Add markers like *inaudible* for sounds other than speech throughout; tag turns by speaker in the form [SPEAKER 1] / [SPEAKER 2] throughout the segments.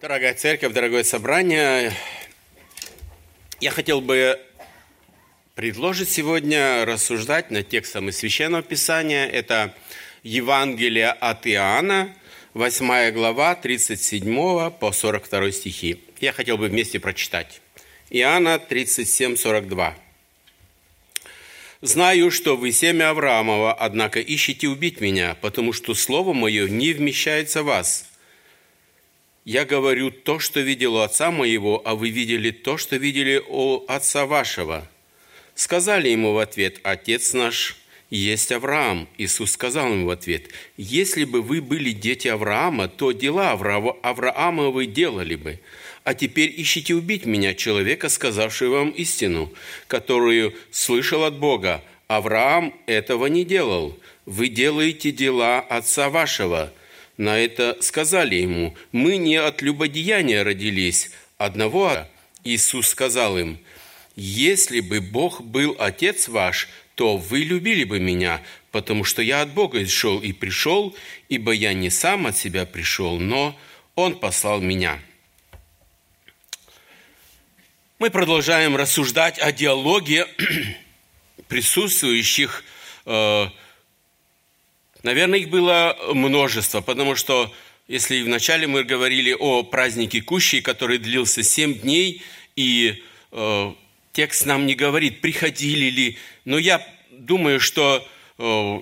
[SPEAKER 1] Дорогая церковь, дорогое собрание, я хотел бы предложить сегодня рассуждать над текстом из Священного Писания. Это Евангелие от Иоанна, 8 глава, 37 по 42 стихи. Я хотел бы вместе прочитать. Иоанна 37, 42. «Знаю, что вы семя Авраамова, однако ищете убить меня, потому что слово мое не вмещается в вас» Я говорю то, что видел у отца моего, а вы видели то, что видели у отца вашего. Сказали ему в ответ, Отец наш есть Авраам. Иисус сказал ему в ответ, если бы вы были дети Авраама, то дела Авраама вы делали бы. А теперь ищите убить меня, человека, сказавшего вам истину, которую слышал от Бога. Авраам этого не делал. Вы делаете дела отца вашего – на это сказали ему, «Мы не от любодеяния родились, одного». Иисус сказал им, «Если бы Бог был Отец ваш, то вы любили бы Меня, потому что я от Бога шел и пришел, ибо я не сам от себя пришел, но Он послал Меня». Мы продолжаем рассуждать о диалоге *clears throat* присутствующих э, Наверное, их было множество, потому что если вначале мы говорили о празднике Кущи, который длился семь дней, и э, текст нам не говорит, приходили ли, но я думаю, что э,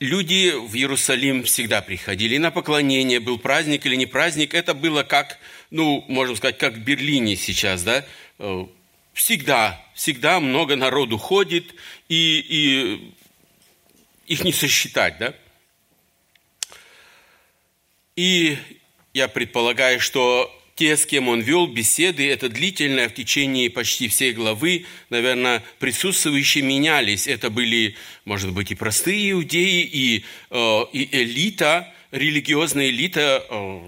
[SPEAKER 1] люди в Иерусалим всегда приходили. На поклонение был праздник или не праздник, это было как, ну, можно сказать, как в Берлине сейчас, да, э, всегда, всегда много народу ходит, и, и их не сосчитать, да? И я предполагаю, что те, с кем он вел беседы, это длительное в течение почти всей главы, наверное, присутствующие менялись. Это были, может быть, и простые иудеи, и, э, и элита, религиозная элита э,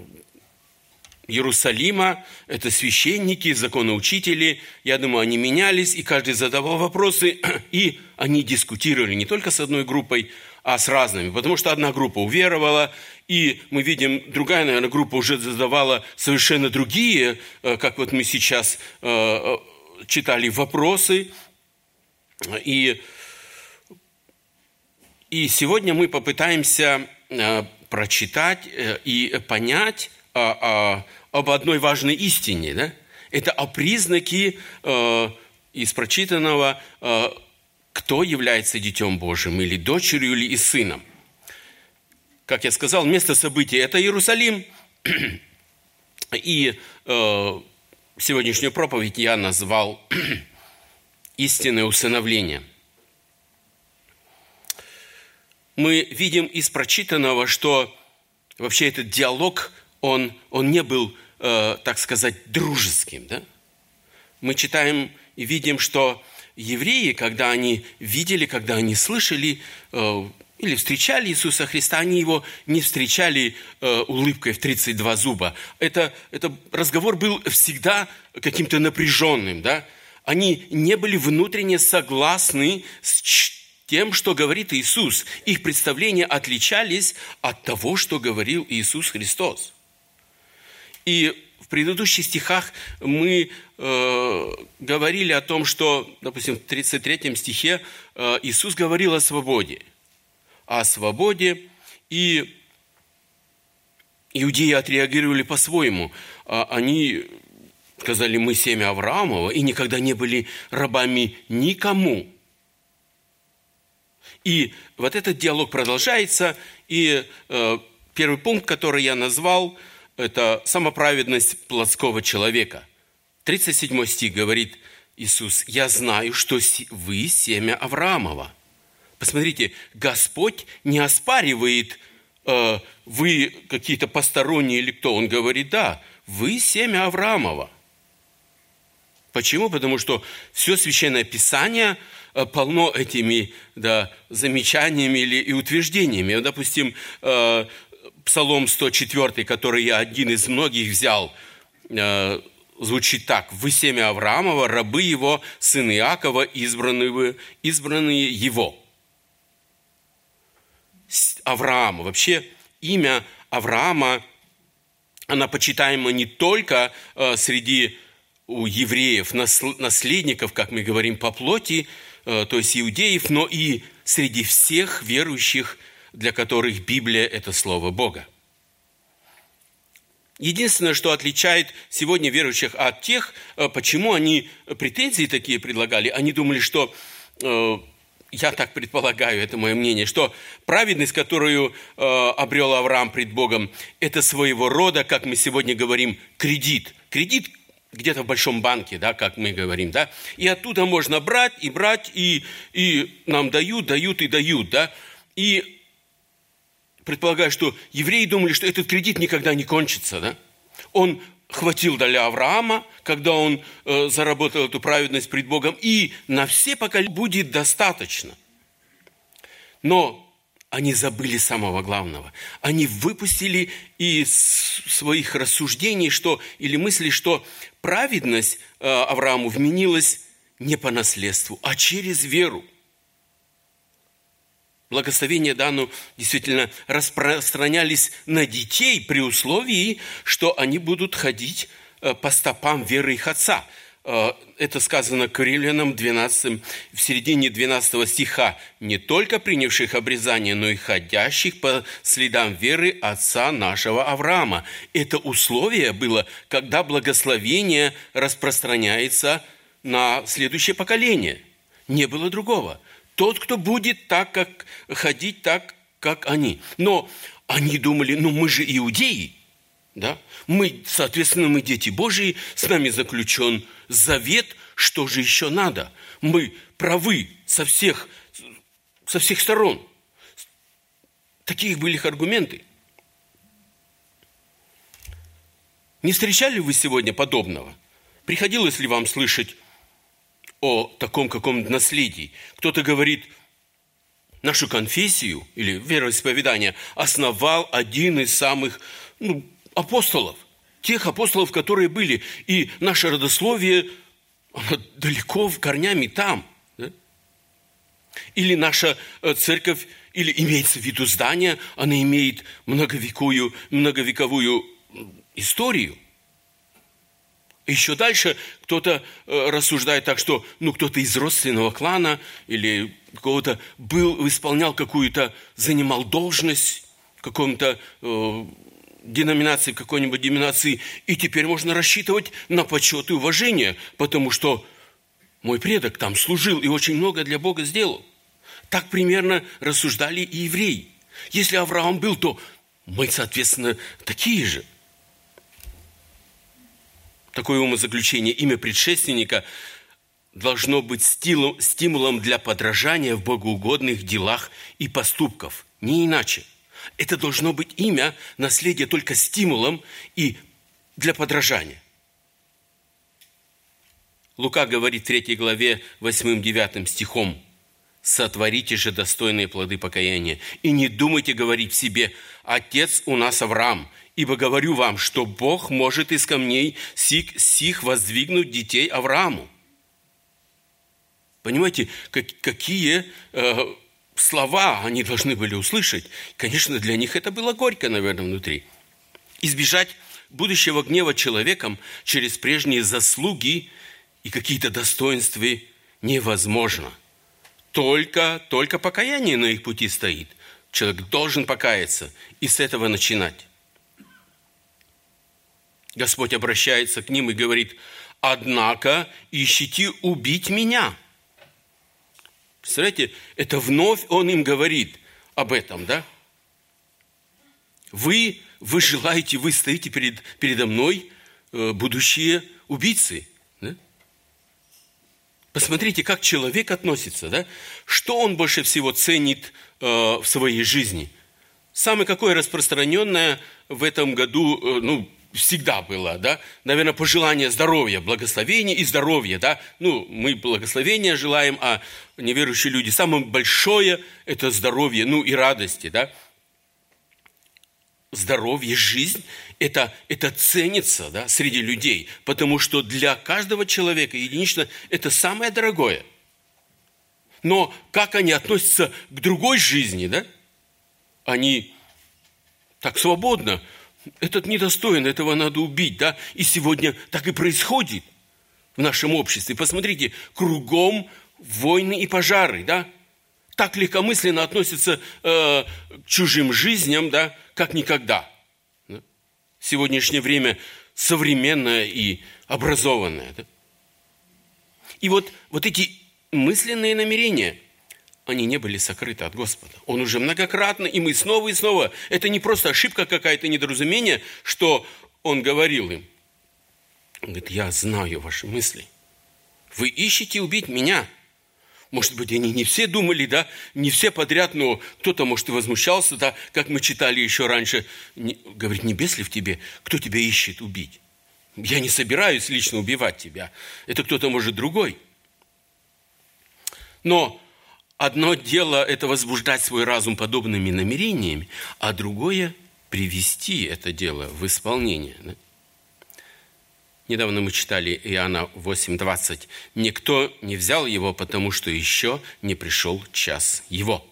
[SPEAKER 1] Иерусалима, это священники, законоучители. Я думаю, они менялись, и каждый задавал вопросы, *clears throat* и они дискутировали не только с одной группой, а с разными. Потому что одна группа уверовала, и мы видим, другая, наверное, группа уже задавала совершенно другие, э, как вот мы сейчас э, э, читали, вопросы. И, и сегодня мы попытаемся прочитать и понять, а, а, об одной важной истине. Да? Это о признаке э, из прочитанного, э, кто является Детем Божьим, или дочерью, или и сыном. Как я сказал, место события – это Иерусалим. И э, сегодняшнюю проповедь я назвал *clears throat* «Истинное усыновление». Мы видим из прочитанного, что вообще этот диалог он, он не был, э, так сказать, дружеским. Да? Мы читаем и видим, что евреи, когда они видели, когда они слышали э, или встречали Иисуса Христа, они его не встречали э, улыбкой в 32 зуба. Это, это разговор был всегда каким-то напряженным. Да? Они не были внутренне согласны с тем, что говорит Иисус. Их представления отличались от того, что говорил Иисус Христос. И в предыдущих стихах мы э, говорили о том, что, допустим, в 33 стихе э, Иисус говорил о свободе. О свободе, и иудеи отреагировали по-своему. А они сказали, мы семя Авраамова, и никогда не были рабами никому. И вот этот диалог продолжается, и э, первый пункт, который я назвал – это самоправедность плотского человека. 37 стих говорит Иисус, «Я знаю, что вы семя Авраамова». Посмотрите, Господь не оспаривает, э, вы какие-то посторонние или кто. Он говорит, да, вы семя Авраамова. Почему? Потому что все Священное Писание э, полно этими да, замечаниями или и утверждениями. Допустим, э, Псалом 104, который я один из многих взял, э, звучит так. «Вы семя Авраамова, рабы его, сыны Иакова, избранные, избранные его». Авраама. Вообще имя Авраама она почитаема не только э, среди у евреев, наследников, как мы говорим, по плоти, э, то есть иудеев, но и среди всех верующих, для которых Библия – это Слово Бога. Единственное, что отличает сегодня верующих от тех, э, почему они претензии такие предлагали, они думали, что я так предполагаю, это мое мнение, что праведность, которую э, обрел Авраам пред Богом, это своего рода, как мы сегодня говорим, кредит. Кредит где-то в большом банке, да, как мы говорим, да, и оттуда можно брать и брать, и, и нам дают, дают и дают, да, и предполагаю, что евреи думали, что этот кредит никогда не кончится, да, он хватил для Авраама, когда он э, заработал эту праведность пред Богом, и на все поколения будет достаточно. Но они забыли самого главного. Они выпустили из своих рассуждений, что, или мысли, что праведность э, Аврааму вменилась не по наследству, а через веру – благословения Дану действительно распространялись на детей при условии, что они будут ходить э, по стопам веры их отца. Э, это сказано к Римлянам 12, в середине 12 стиха. «Не только принявших обрезание, но и ходящих по следам веры отца нашего Авраама». Это условие было, когда благословение распространяется на следующее поколение. Не было другого – тот, кто будет так, как ходить так, как они. Но они думали, ну мы же иудеи, да? Мы, соответственно, мы дети Божии, с нами заключен завет, что же еще надо? Мы правы со всех, со всех сторон. Такие были их аргументы. Не встречали вы сегодня подобного? Приходилось ли вам слышать о таком каком наследии. Кто-то говорит, нашу конфессию или вероисповедание основал один из самых ну, апостолов, тех апостолов, которые были. И наше родословие оно далеко в корнями там. Да? Или наша э, церковь, или имеется в виду здание, она имеет многовековую, многовековую историю – еще дальше кто-то э, рассуждает так, что ну, кто-то из родственного клана или кого-то был, исполнял какую-то, занимал должность в каком-то э, деноминации, какой-нибудь деноминации, и теперь можно рассчитывать на почет и уважение, потому что мой предок там служил и очень много для Бога сделал. Так примерно рассуждали и евреи. Если Авраам был, то мы, соответственно, такие же – такое умозаключение, имя предшественника должно быть стимулом для подражания в богоугодных делах и поступков, не иначе. Это должно быть имя, наследие только стимулом и для подражания. Лука говорит в 3 главе 8-9 стихом, «Сотворите же достойные плоды покаяния, и не думайте говорить себе, Отец у нас Авраам, Ибо говорю вам, что Бог может из камней сих, сих воздвигнуть детей Аврааму. Понимаете, как, какие э, слова они должны были услышать? Конечно, для них это было горько, наверное, внутри. Избежать будущего гнева человеком через прежние заслуги и какие-то достоинства невозможно. Только, только покаяние на их пути стоит. Человек должен покаяться и с этого начинать. Господь обращается к ним и говорит, однако ищите убить меня. Представляете, это вновь Он им говорит об этом, да? Вы, вы желаете, вы стоите перед, передо мной, э, будущие убийцы. Посмотрите, как человек относится, да? Что он больше всего ценит э, в своей жизни? Самое какое распространенное в этом году, э, ну, всегда было, да, наверное, пожелание здоровья, благословения и здоровья, да, ну, мы благословения желаем, а неверующие люди, самое большое – это здоровье, ну, и радости, да, здоровье, жизнь, это, это ценится да, среди людей, потому что для каждого человека единично это самое дорогое. Но как они относятся к другой жизни, да? Они так свободно этот недостоин, этого надо убить, да? И сегодня так и происходит в нашем обществе. Посмотрите, кругом войны и пожары, да? Так легкомысленно относятся э, к чужим жизням, да, как никогда. Да? Сегодняшнее время современное и образованное. Да? И вот, вот эти мысленные намерения, они не были сокрыты от Господа. Он уже многократно, и мы снова и снова, это не просто ошибка какая-то, недоразумение, что он говорил им. Он говорит, я знаю ваши мысли. Вы ищете убить меня. Может быть, они не все думали, да, не все подряд, но кто-то, может, и возмущался, да, как мы читали еще раньше. Не, говорит, небес ли в тебе? Кто тебя ищет убить? Я не собираюсь лично убивать тебя. Это кто-то, может, другой. Но одно дело – это возбуждать свой разум подобными намерениями, а другое – привести это дело в исполнение. Недавно мы читали Иоанна 8.20. «Никто не взял его, потому что еще не пришел час его».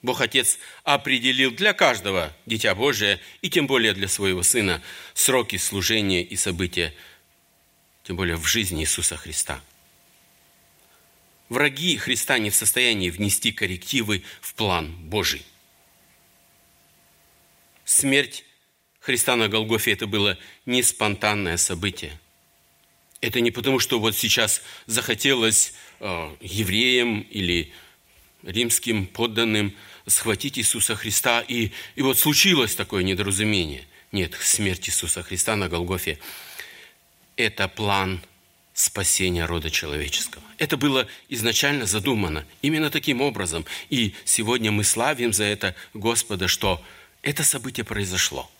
[SPEAKER 1] Бог Отец определил для каждого Дитя Божие, и тем более для своего Сына, сроки служения и события, тем более в жизни Иисуса Христа – Враги Христа не в состоянии внести коррективы в план Божий. Смерть Христа на Голгофе – это было не спонтанное событие. Это не потому, что вот сейчас захотелось э, евреям или римским подданным схватить Иисуса Христа, и, и вот случилось такое недоразумение. Нет, смерть Иисуса Христа на Голгофе – это план спасения рода человеческого. Это было изначально задумано именно таким образом. И сегодня мы славим за это Господа, что это событие произошло.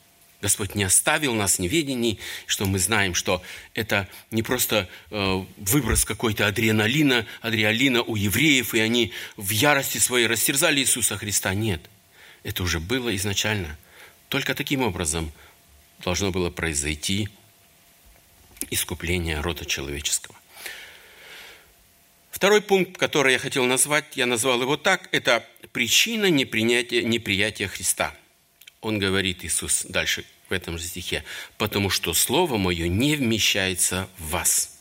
[SPEAKER 1] Господь не оставил нас в неведении, что мы знаем, что это не просто э, выброс какой-то адреналина, адреналина у евреев, и они в ярости своей растерзали Иисуса Христа. Нет, это уже было изначально. Только таким образом должно было произойти искупления рода человеческого. Второй пункт, который я хотел назвать, я назвал его так, это причина непринятия, неприятия Христа. Он говорит, Иисус, дальше в этом же стихе, «Потому что Слово Мое не вмещается в вас».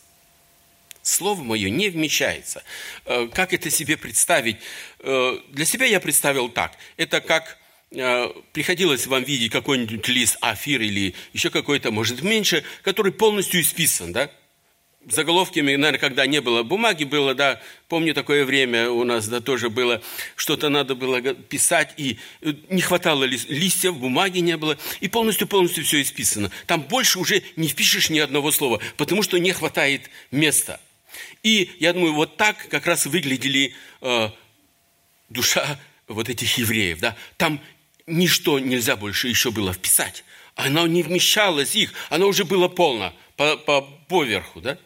[SPEAKER 1] Слово Мое не вмещается. Э, как это себе представить? Э, для себя я представил так. Это как Э, приходилось вам видеть какой-нибудь лист афир или еще какой-то, может, меньше, который полностью исписан, да? Заголовками, наверное, когда не было бумаги, было, да, помню такое время у нас, да, тоже было, что-то надо было писать, и э, не хватало листьев, бумаги не было, и полностью-полностью все исписано. Там больше уже не впишешь ни одного слова, потому что не хватает места. И я думаю, вот так как раз выглядели э, душа вот этих евреев, да, там ничто нельзя больше еще было вписать. Оно не вмещалось их, оно уже было полно по, по поверху, да?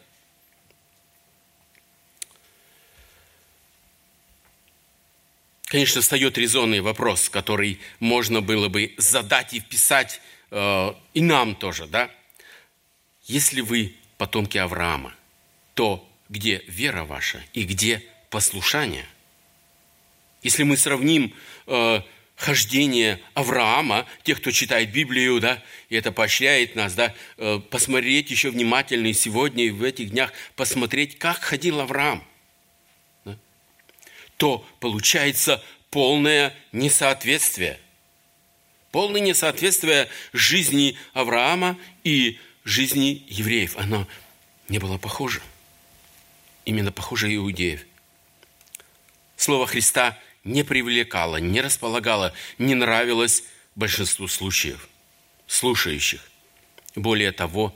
[SPEAKER 1] Конечно, встает резонный вопрос, который можно было бы задать и вписать э, и нам тоже, да? Если вы потомки Авраама, то где вера ваша и где послушание? Если мы сравним э, хождение Авраама, тех, кто читает Библию, да, и это поощряет нас, да, э, посмотреть еще внимательно сегодня, и в этих днях посмотреть, как ходил Авраам, то получается полное несоответствие. Полное несоответствие жизни Авраама и жизни евреев. Оно не было похоже. Именно похоже иудеев. Слово Христа – не привлекало, не располагало, не нравилось большинству случаев, слушающих. Более того,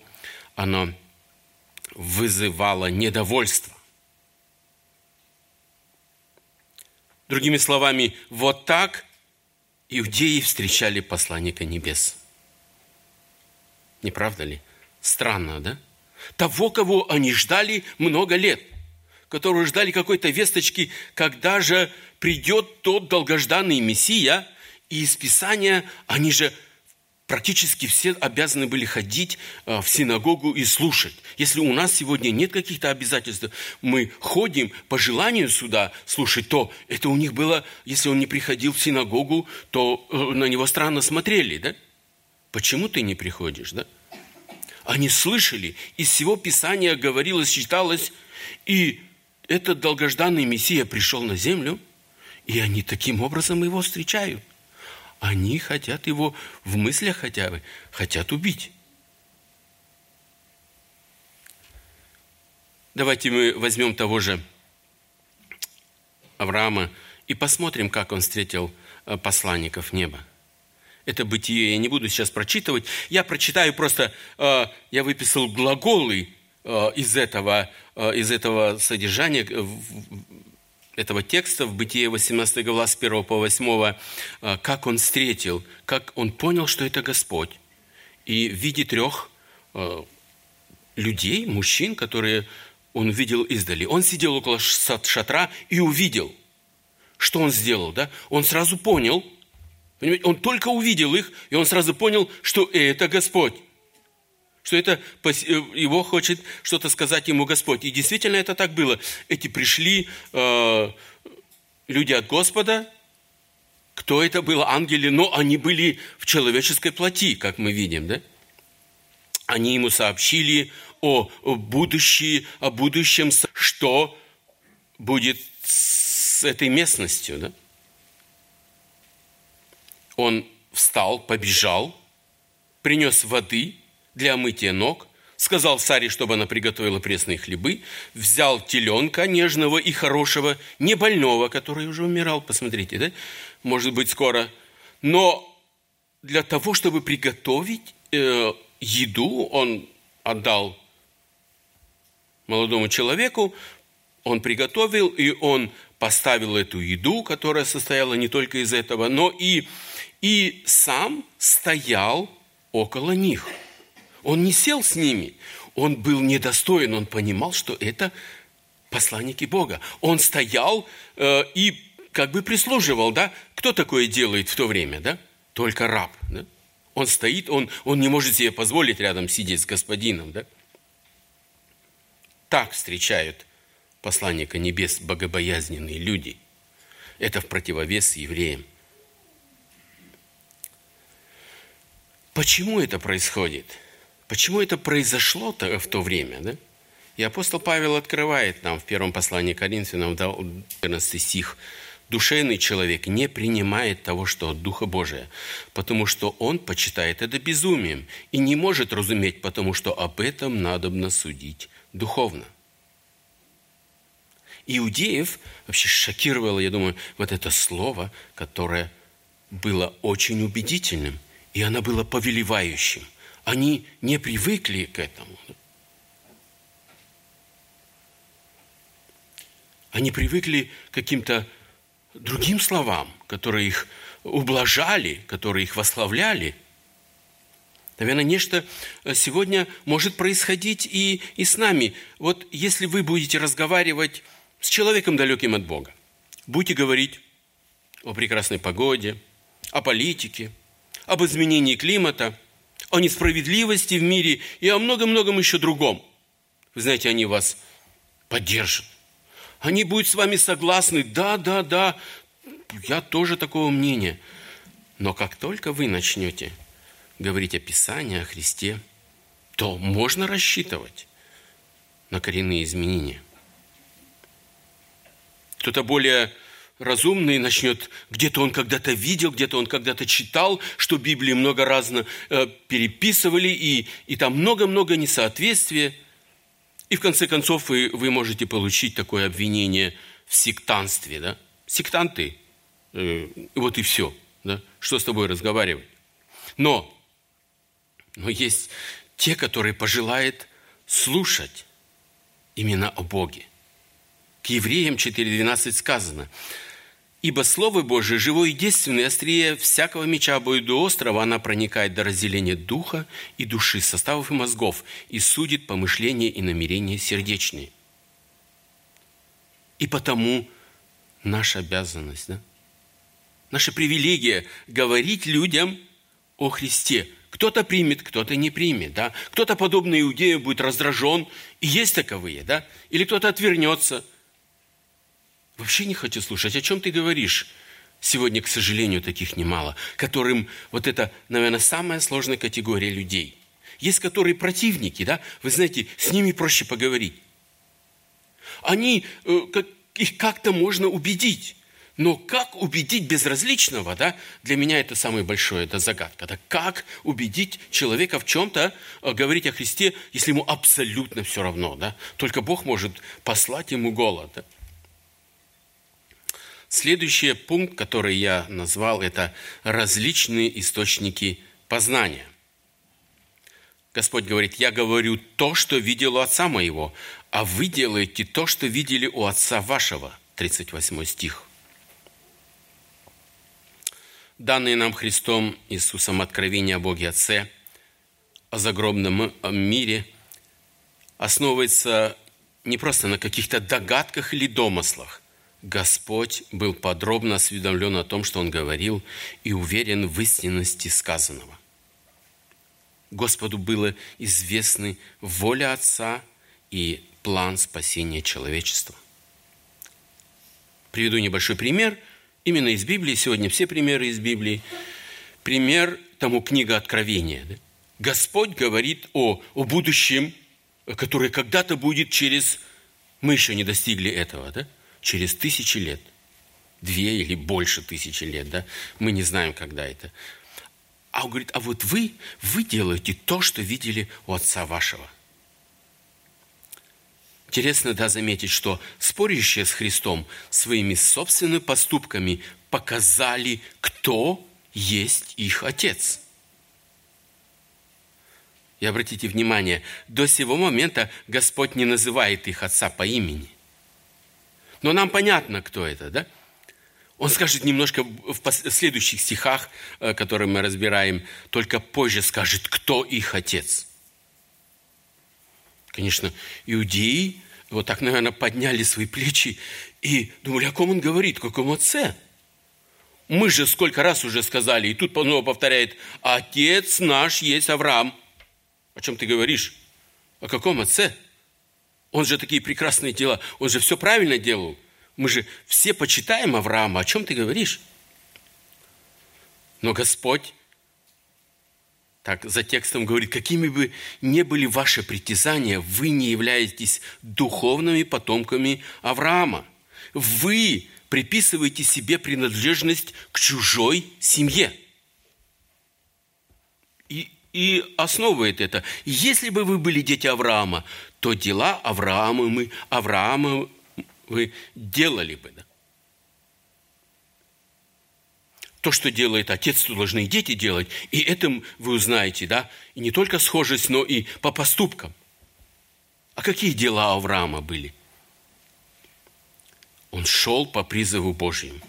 [SPEAKER 1] оно вызывало недовольство. Другими словами, вот так иудеи встречали посланника небес. Не правда ли? Странно, да? Того, кого они ждали много лет – которые ждали какой-то весточки, когда же придет тот долгожданный Мессия, и из Писания они же практически все обязаны были ходить э, в синагогу и слушать. Если у нас сегодня нет каких-то обязательств, мы ходим по желанию сюда слушать, то это у них было, если он не приходил в синагогу, то э, на него странно смотрели, да? почему ты не приходишь, да? Они слышали, из всего Писания говорилось, читалось, и этот долгожданный Мессия пришел на землю, и они таким образом его встречают. Они хотят его в мыслях хотя бы, хотят убить. Давайте мы возьмем того же Авраама и посмотрим, как он встретил э, посланников неба. Это бытие я не буду сейчас прочитывать. Я прочитаю просто, э, я выписал глаголы э, из этого, из этого содержания, этого текста в Бытие 18 глава с 1 по 8, как он встретил, как он понял, что это Господь. И в виде трех людей, мужчин, которые он видел издали. Он сидел около шатра и увидел. Что он сделал? Да? Он сразу понял, он только увидел их, и он сразу понял, что это Господь. Что это э, его хочет что-то сказать ему Господь. И действительно это так было. Эти пришли э, люди от Господа, кто это был, ангели, но они были в человеческой плоти, как мы видим, да? Они ему сообщили о, будущем, о будущем, что будет с этой местностью. Да? Он встал, побежал, принес воды для мытья ног, сказал Саре, чтобы она приготовила пресные хлебы, взял теленка нежного и хорошего, не больного, который уже умирал, посмотрите, да? может быть, скоро. Но для того, чтобы приготовить э, еду, он отдал молодому человеку, он приготовил, и он поставил эту еду, которая состояла не только из этого, но и, и сам стоял около них. Он не сел с ними, он был недостоин, он понимал, что это посланники Бога. Он стоял э, и как бы прислуживал, да? Кто такое делает в то время, да? Только раб, да? Он стоит, он, он не может себе позволить рядом сидеть с господином, да? Так встречают посланника небес богобоязненные люди. Это в противовес евреям. Почему это происходит? Почему это произошло в то время? Да? И апостол Павел открывает нам в первом послании Коринфянам, 14 стих, Душевный человек не принимает того, что от Духа Божия, потому что он почитает это безумием и не может разуметь, потому что об этом надобно судить духовно. Иудеев вообще шокировало, я думаю, вот это слово, которое было очень убедительным, и оно было повелевающим. Они не привыкли к этому. Они привыкли к каким-то другим словам, которые их ублажали, которые их восславляли – Наверное, нечто э, сегодня может происходить и, и с нами. Вот если вы будете разговаривать с человеком далеким от Бога, будете говорить о прекрасной погоде, о политике, об изменении климата, о несправедливости в мире и о многом-многом еще другом. Вы знаете, они вас поддержат. Они будут с вами согласны, да, да, да, я тоже такого мнения. Но как только вы начнете – говорить о Писании, о Христе, то можно рассчитывать на коренные изменения. Кто-то более разумный начнет, где-то он когда-то видел, где-то он когда-то читал, что Библии много раз э, переписывали, и, и там много-много несоответствия. И в конце концов вы, вы можете получить такое обвинение в сектанстве. Да? Сектанты, э, вот и все. Да? Что с тобой разговаривать? Но но есть те, которые пожелают слушать именно о Боге. К евреям 4.12 сказано, «Ибо Слово Божие живое и действенное, острее всякого меча будет до острова, она проникает до разделения духа и души, составов и мозгов, и судит помышления и намерения сердечные». И потому наша обязанность, да? наша привилегия говорить людям о Христе – кто-то примет, кто-то не примет, да? Кто-то, подобно иудею, будет раздражен, и есть таковые, да? Или кто-то отвернется. Вообще не хочу слушать, о чем ты говоришь? Сегодня, к сожалению, таких немало, которым вот это, наверное, самая сложная категория людей. Есть которые противники, да, вы знаете, с ними проще поговорить. Они, э, их как-то можно убедить. Но как убедить безразличного, да, для меня это самое большое, это загадка. Да, как убедить человека в чем-то, э, говорить о Христе, если ему абсолютно все равно, да? Только Бог может послать ему голод. Да? Следующий пункт, который я назвал, это различные источники познания. Господь говорит, я говорю то, что видел у Отца моего, а вы делаете то, что видели у Отца вашего. 38 стих. Данные нам Христом Иисусом откровение о Боге Отце, о загробном мире, основывается не просто на каких-то догадках или домыслах, Господь был подробно осведомлен о том, что Он говорил, и уверен в истинности сказанного. Господу было известны воля Отца и план спасения человечества. Приведу небольшой пример, именно из Библии, сегодня все примеры из Библии. Пример тому книга Откровения. Господь говорит о, о будущем, которое когда-то будет через... Мы еще не достигли этого, да? Через тысячи лет, две или больше тысячи лет, да, мы не знаем, когда это. А он говорит, а вот вы, вы делаете то, что видели у отца вашего. Интересно, да, заметить, что спорящие с Христом своими собственными поступками показали, кто есть их Отец. И обратите внимание, до сего момента Господь не называет их Отца по имени. Но нам понятно, кто это, да? Он скажет немножко в следующих стихах, э, которые мы разбираем, только позже скажет, кто их отец. Конечно, иудеи вот так, наверное, подняли свои плечи и думали, о ком он говорит, о каком отце? Мы же сколько раз уже сказали, и тут снова повторяет, отец наш есть Авраам. О чем ты говоришь? О каком отце? Он же такие прекрасные дела, он же все правильно делал. Мы же все почитаем Авраама. О чем ты говоришь? Но Господь так за текстом говорит, какими бы ни были ваши притязания, вы не являетесь духовными потомками Авраама. Вы приписываете себе принадлежность к чужой семье. И, основывает это. Если бы вы были дети Авраама, то дела Авраама, мы, Авраама вы делали бы. Да? То, что делает отец, то должны и дети делать. И этим вы узнаете, да? И не только схожесть, но и по поступкам. А какие дела Авраама были? Он шел по призыву Божьему.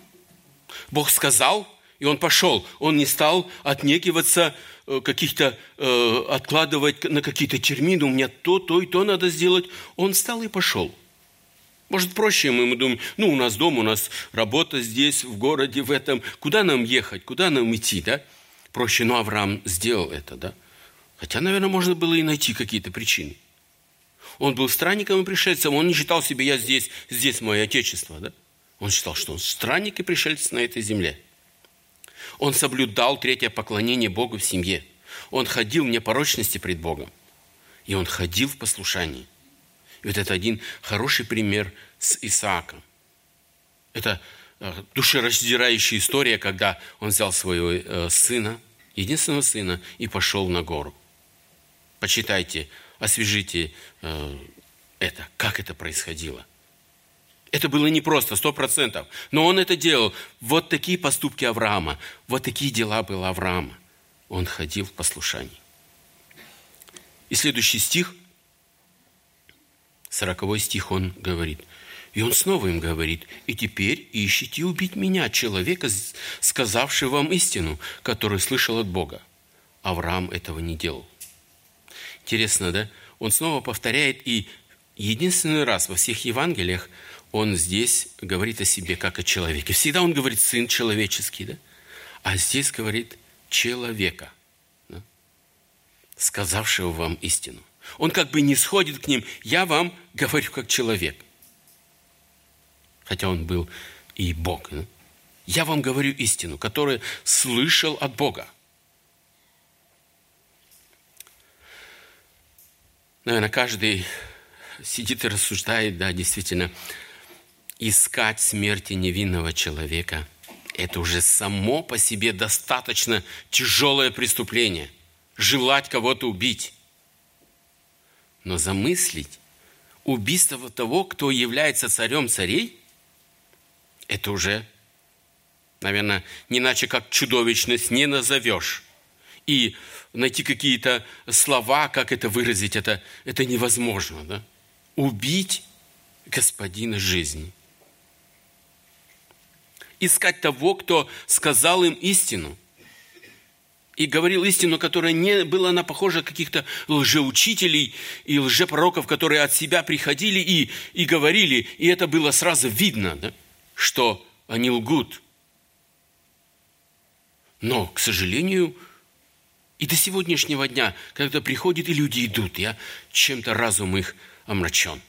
[SPEAKER 1] Бог сказал, и он пошел. Он не стал отнекиваться, каких-то, э, откладывать на какие-то термины. У меня то, то и то надо сделать. Он встал и пошел. Может, проще мы, мы думаем, ну, у нас дом, у нас работа здесь, в городе, в этом. Куда нам ехать, куда нам идти, да? Проще, но Авраам сделал это, да? Хотя, наверное, можно было и найти какие-то причины. Он был странником и пришельцем, он не считал себя, я здесь, здесь мое отечество, да? Он считал, что он странник и пришелец на этой земле. Он соблюдал третье поклонение Богу в семье. Он ходил в непорочности пред Богом. И он ходил в послушании. И вот это один хороший пример с Исааком. Это э, душераздирающая история, когда он взял своего э, сына, единственного сына, и пошел на гору. Почитайте, освежите э, это, как это происходило. Это было непросто, сто процентов. Но он это делал. Вот такие поступки Авраама, вот такие дела было Авраама. Он ходил в послушании. И следующий стих – 40 стих он говорит. И он снова им говорит, «И теперь ищите убить меня, человека, сказавшего вам истину, который слышал от Бога». Авраам этого не делал. Интересно, да? Он снова повторяет, и единственный раз во всех Евангелиях он здесь говорит о себе как о человеке. Всегда он говорит «сын человеческий», да? А здесь говорит «человека», да? сказавшего вам истину. Он как бы не сходит к ним. Я вам говорю как человек. Хотя он был и Бог. Да? Я вам говорю истину, которую слышал от Бога. Наверное, каждый сидит и рассуждает, да, действительно, искать смерти невинного человека – это уже само по себе достаточно тяжелое преступление. Желать кого-то убить. Но замыслить убийство того, кто является царем царей, это уже, наверное, не иначе как чудовищность не назовешь. И найти какие-то слова, как это выразить, это, это невозможно. Да? Убить господина жизни. Искать того, кто сказал им истину – и говорил истину, которая не была она похожа каких-то лжеучителей и лжепророков, которые от себя приходили и, и говорили, и это было сразу видно, да, что они лгут. Но, к сожалению, и до сегодняшнего дня, когда приходят и люди идут, я чем-то разум их омрачен.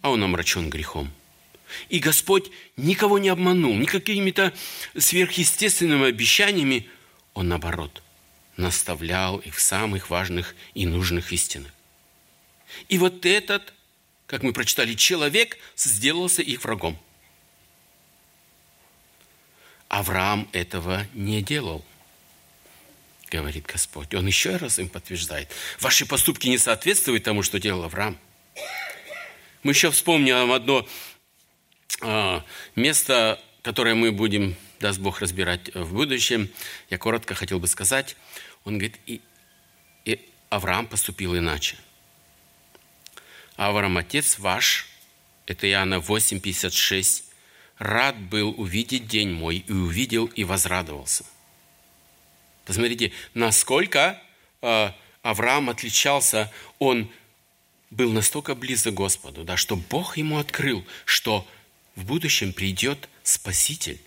[SPEAKER 1] А он омрачен грехом. И Господь никого не обманул, ни какими-то сверхъестественными обещаниями – он, наоборот, наставлял их в самых важных и нужных истинах. И вот этот, как мы прочитали, человек сделался их врагом. Авраам этого не делал, говорит Господь. Он еще раз им подтверждает. Ваши поступки не соответствуют тому, что делал Авраам. Мы еще вспомним одно место, которое мы будем даст Бог разбирать в будущем. Я коротко хотел бы сказать. Он говорит, и, и Авраам поступил иначе. Авраам, отец ваш, это Иоанна 8,56, рад был увидеть день мой, и увидел, и возрадовался. Посмотрите, насколько э, Авраам отличался, он был настолько близок к Господу, да, что Бог ему открыл, что в будущем придет Спаситель,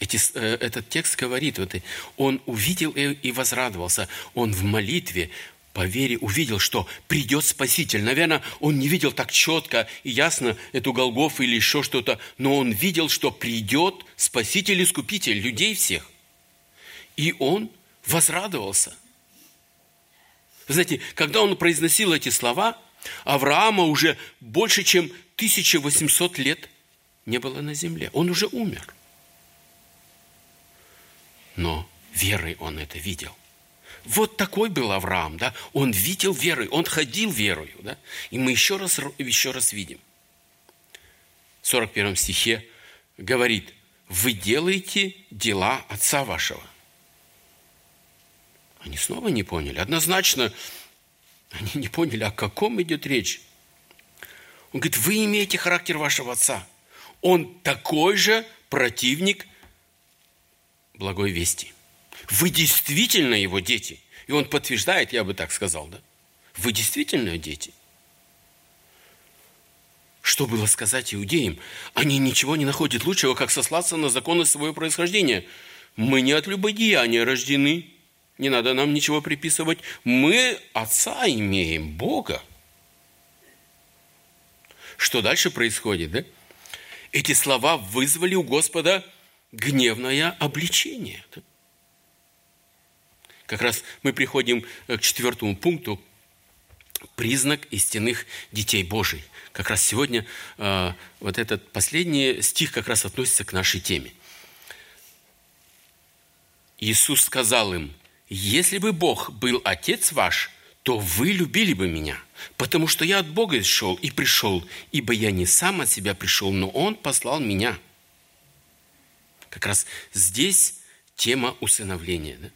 [SPEAKER 1] эти, э, этот текст говорит, вот, он увидел и возрадовался, он в молитве по вере увидел, что придет Спаситель. Наверное, он не видел так четко и ясно эту Голгофу или еще что-то, но он видел, что придет Спаситель, Искупитель людей всех. И он возрадовался. Вы знаете, когда он произносил эти слова, Авраама уже больше, чем 1800 лет не было на земле. Он уже умер но верой он это видел. Вот такой был Авраам, да? Он видел верой, он ходил верою, да? И мы еще раз, еще раз видим. В 41 стихе говорит, вы делаете дела отца вашего. Они снова не поняли. Однозначно, они не поняли, о каком идет речь. Он говорит, вы имеете характер вашего отца. Он такой же противник благой вести. Вы действительно его дети. И он подтверждает, я бы так сказал, да? Вы действительно дети. Что было сказать иудеям? Они ничего не находят лучшего, как сослаться на законы своего происхождения. Мы не от любодеяния рождены. Не надо нам ничего приписывать. Мы Отца имеем, Бога. Что дальше происходит, да? Эти слова вызвали у Господа гневное обличение. Как раз мы приходим к четвертому пункту признак истинных детей Божий. Как раз сегодня э, вот этот последний стих как раз относится к нашей теме. Иисус сказал им, если бы Бог был Отец ваш, то вы любили бы меня, потому что я от Бога шел и пришел, ибо я не сам от себя пришел, но Он послал меня – как раз здесь тема усыновления. Да?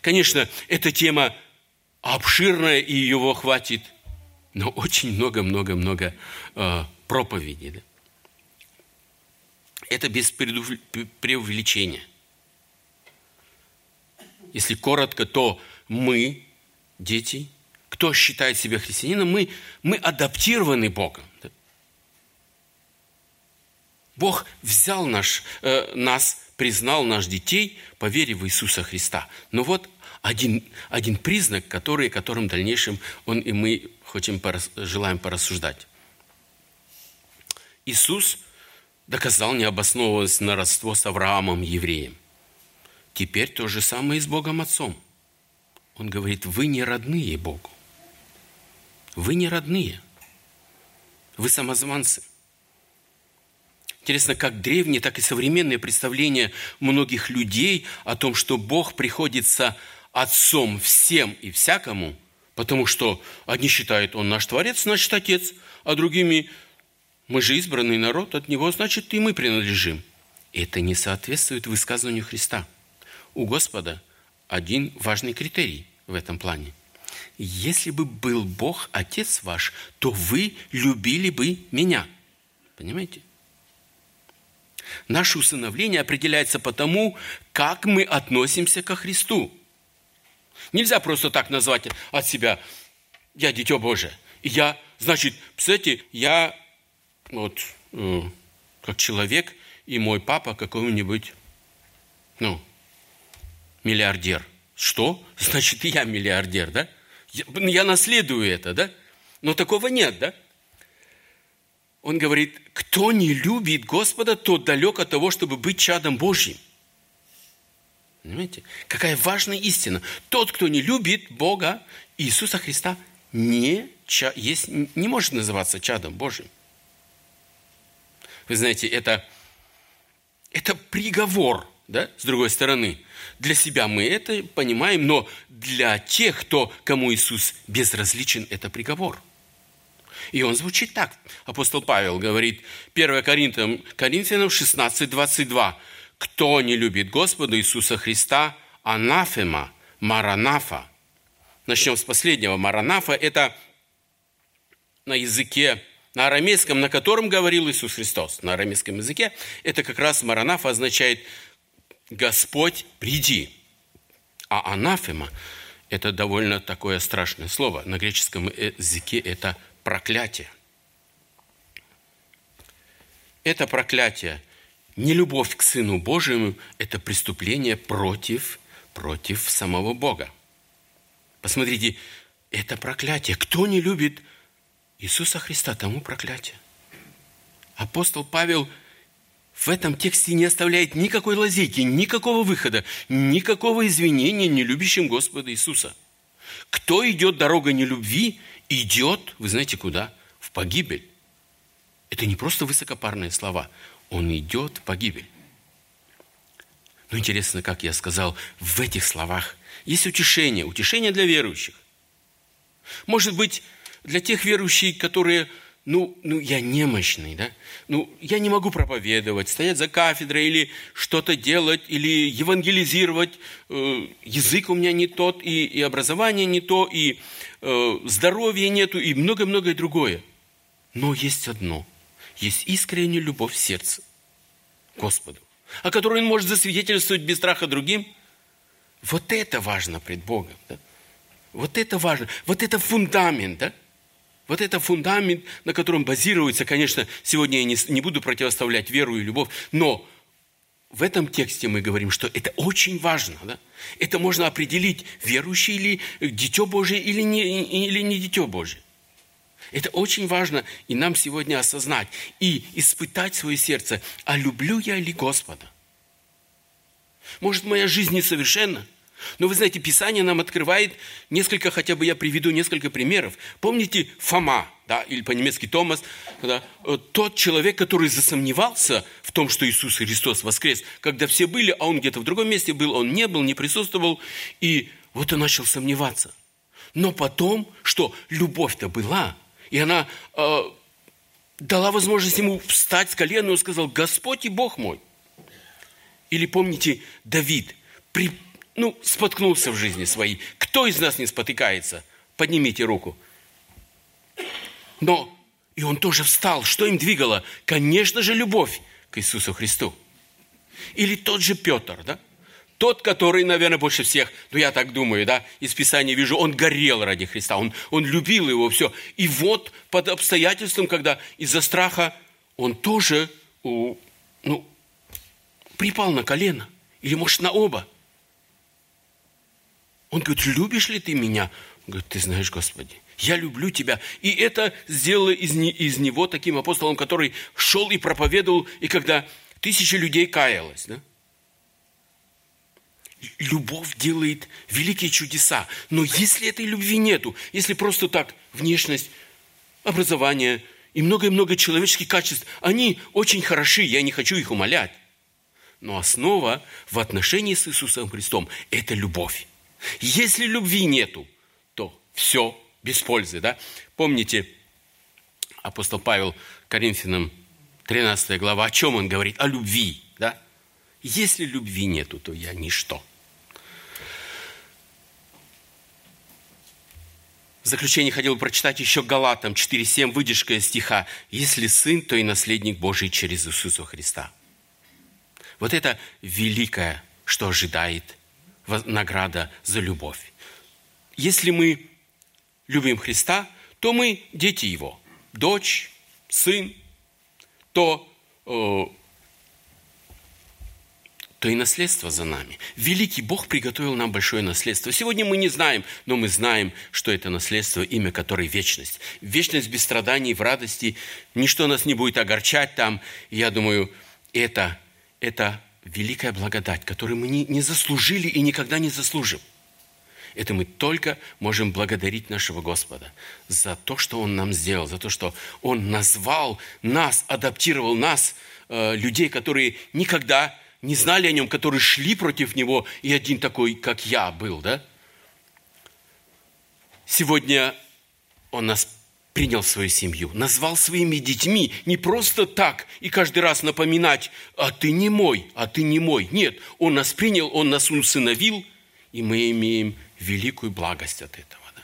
[SPEAKER 1] Конечно, эта тема обширная, и его хватит, но очень много-много-много э, проповедей. Да? Это без преувеличения. Если коротко, то мы, дети, кто считает себя христианином, мы, мы адаптированы Богом. Бог взял наш, э, нас, признал наш детей по вере в Иисуса Христа. Но вот один, один признак, который, которым в дальнейшем он и мы хотим, порас, желаем порассуждать. Иисус доказал необоснованность на родство с Авраамом, евреем. Теперь то же самое и с Богом Отцом. Он говорит, вы не родные Богу. Вы не родные. Вы самозванцы. Интересно, как древние, так и современные представления многих людей о том, что Бог приходится отцом всем и всякому, потому что одни считают, он наш Творец, значит, Отец, а другими, мы же избранный народ, от Него, значит, и мы принадлежим. Это не соответствует высказыванию Христа. У Господа один важный критерий в этом плане. Если бы был Бог, Отец ваш, то вы любили бы меня. Понимаете? Наше усыновление определяется по тому, как мы относимся ко Христу. Нельзя просто так назвать от себя «я дитё Божие». Я, значит, кстати, я вот э, как человек, и мой папа какой-нибудь, ну, миллиардер. Что? *laughs* Значит, и я миллиардер, да? Я, я наследую это, да? Но такого нет, да? Он говорит, кто не любит Господа, тот далек от того, чтобы быть чадом Божьим. Понимаете? Какая важная истина. Тот, кто не любит Бога, Иисуса Христа, не, есть, не может называться чадом Божьим. Вы знаете, это, это приговор, да, с другой стороны. Для себя мы это понимаем, но для тех, кто, кому Иисус безразличен, это приговор – и он звучит так. Апостол Павел говорит, 1 Коринфянам, Коринфянам 16, 22. «Кто не любит Господа Иисуса Христа, анафема, маранафа». Начнем с последнего. Маранафа – это на языке, на арамейском, на котором говорил Иисус Христос. На арамейском языке это как раз маранафа означает «Господь, приди». А анафема – это довольно такое страшное слово. На греческом языке это проклятие. Это проклятие, не любовь к Сыну Божьему, это преступление против, против самого Бога. Посмотрите, это проклятие. Кто не любит Иисуса Христа, тому проклятие. Апостол Павел в этом тексте не оставляет никакой лазейки, никакого выхода, никакого извинения нелюбящим Господа Иисуса. Кто идет дорогой нелюбви, идет, вы знаете куда? В погибель. Это не просто высокопарные слова. Он идет в погибель. Но интересно, как я сказал, в этих словах есть утешение, утешение для верующих. Может быть, для тех верующих, которые ну, ну, я немощный, да? Ну, я не могу проповедовать, стоять за кафедрой или что-то делать, или евангелизировать. Э, язык у меня не тот, и, и образование не то, и э, здоровья нету, и многое-многое другое. Но есть одно. Есть искренняя любовь в сердце к Господу, о которой он может засвидетельствовать без страха другим. Вот это важно пред Богом. Да? Вот это важно. Вот это фундамент, да? Вот это фундамент, на котором базируется, конечно, сегодня я не, не буду противоставлять веру и любовь, но в этом тексте мы говорим, что это очень важно. Да? Это можно определить, верующий ли, дитё Божие или не, или не дитё Божие. Это очень важно и нам сегодня осознать и испытать свое сердце, а люблю я ли Господа? Может, моя жизнь несовершенна? Но вы знаете, Писание нам открывает несколько, хотя бы я приведу несколько примеров. Помните Фома, да, или по-немецки Томас, да, э, тот человек, который засомневался в том, что Иисус Христос воскрес, когда все были, а он где-то в другом месте был, он не был, не присутствовал, и вот он начал сомневаться. Но потом, что любовь-то была, и она э, дала возможность ему встать с колена, и он сказал, Господь и Бог мой. Или помните, Давид при ну, споткнулся в жизни своей. Кто из нас не спотыкается? Поднимите руку. Но и он тоже встал. Что им двигало? Конечно же, любовь к Иисусу Христу. Или тот же Петр, да? Тот, который, наверное, больше всех, ну я так думаю, да, из Писания вижу, он горел ради Христа, он, он любил его, все. И вот под обстоятельством, когда из-за страха он тоже, ну, припал на колено, или может на оба – он говорит, любишь ли ты меня? Говорит, ты знаешь, Господи, я люблю тебя. И это сделало из, не, из него таким апостолом, который шел и проповедовал, и когда тысячи людей каялось, да? Любовь делает великие чудеса. Но если этой любви нету, если просто так внешность, образование и много-много человеческих качеств, они очень хороши, я не хочу их умолять. Но основа в отношении с Иисусом Христом – это любовь. Если любви нету, то все без пользы. Да? Помните, апостол Павел Коринфянам 13 глава, о чем он говорит? О любви. Да? Если любви нету, то я ничто. В заключение хотел бы прочитать еще Галатам 4.7, выдержка из стиха. «Если сын, то и наследник Божий через Иисуса Христа». Вот это великое, что ожидает награда за любовь. Если мы любим Христа, то мы дети Его, дочь, сын, то, э, то и наследство за нами. Великий Бог приготовил нам большое наследство. Сегодня мы не знаем, но мы знаем, что это наследство, имя которой вечность. Вечность без страданий, в радости, ничто нас не будет огорчать там. Я думаю, это, это великая благодать, которую мы не, заслужили и никогда не заслужим. Это мы только можем благодарить нашего Господа за то, что Он нам сделал, за то, что Он назвал нас, адаптировал нас, э, людей, которые никогда не знали о Нем, которые шли против Него, и один такой, как я, был, да? Сегодня Он нас принял свою семью, назвал своими детьми не просто так и каждый раз напоминать, а ты не мой, а ты не мой. Нет, Он нас принял, Он нас усыновил, и мы имеем великую благость от этого. Да?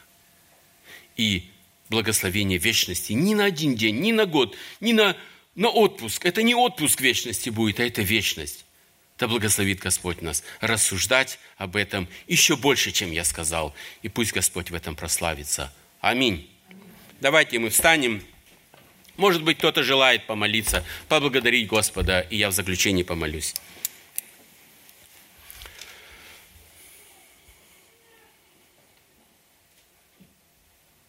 [SPEAKER 1] И благословение вечности ни на один день, ни на год, ни на, на отпуск. Это не отпуск вечности будет, а это вечность. Да благословит Господь нас рассуждать об этом еще больше, чем я сказал. И пусть Господь в этом прославится. Аминь. Давайте мы встанем. Может быть, кто-то желает помолиться, поблагодарить Господа, и я в заключении помолюсь.